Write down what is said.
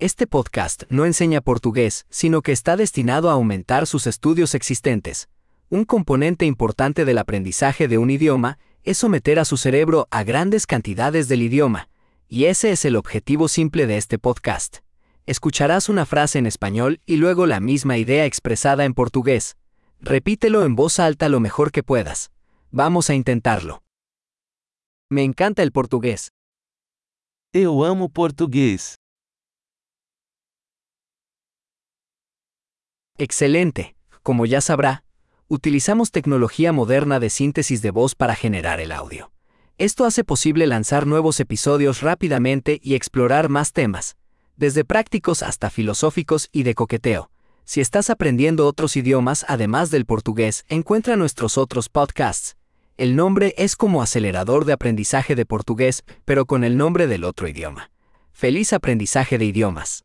Este podcast no enseña portugués, sino que está destinado a aumentar sus estudios existentes. Un componente importante del aprendizaje de un idioma es someter a su cerebro a grandes cantidades del idioma, y ese es el objetivo simple de este podcast. Escucharás una frase en español y luego la misma idea expresada en portugués. Repítelo en voz alta lo mejor que puedas. Vamos a intentarlo. Me encanta el portugués. Eu amo português. Excelente. Como ya sabrá, utilizamos tecnología moderna de síntesis de voz para generar el audio. Esto hace posible lanzar nuevos episodios rápidamente y explorar más temas, desde prácticos hasta filosóficos y de coqueteo. Si estás aprendiendo otros idiomas además del portugués, encuentra nuestros otros podcasts. El nombre es como acelerador de aprendizaje de portugués, pero con el nombre del otro idioma. Feliz aprendizaje de idiomas.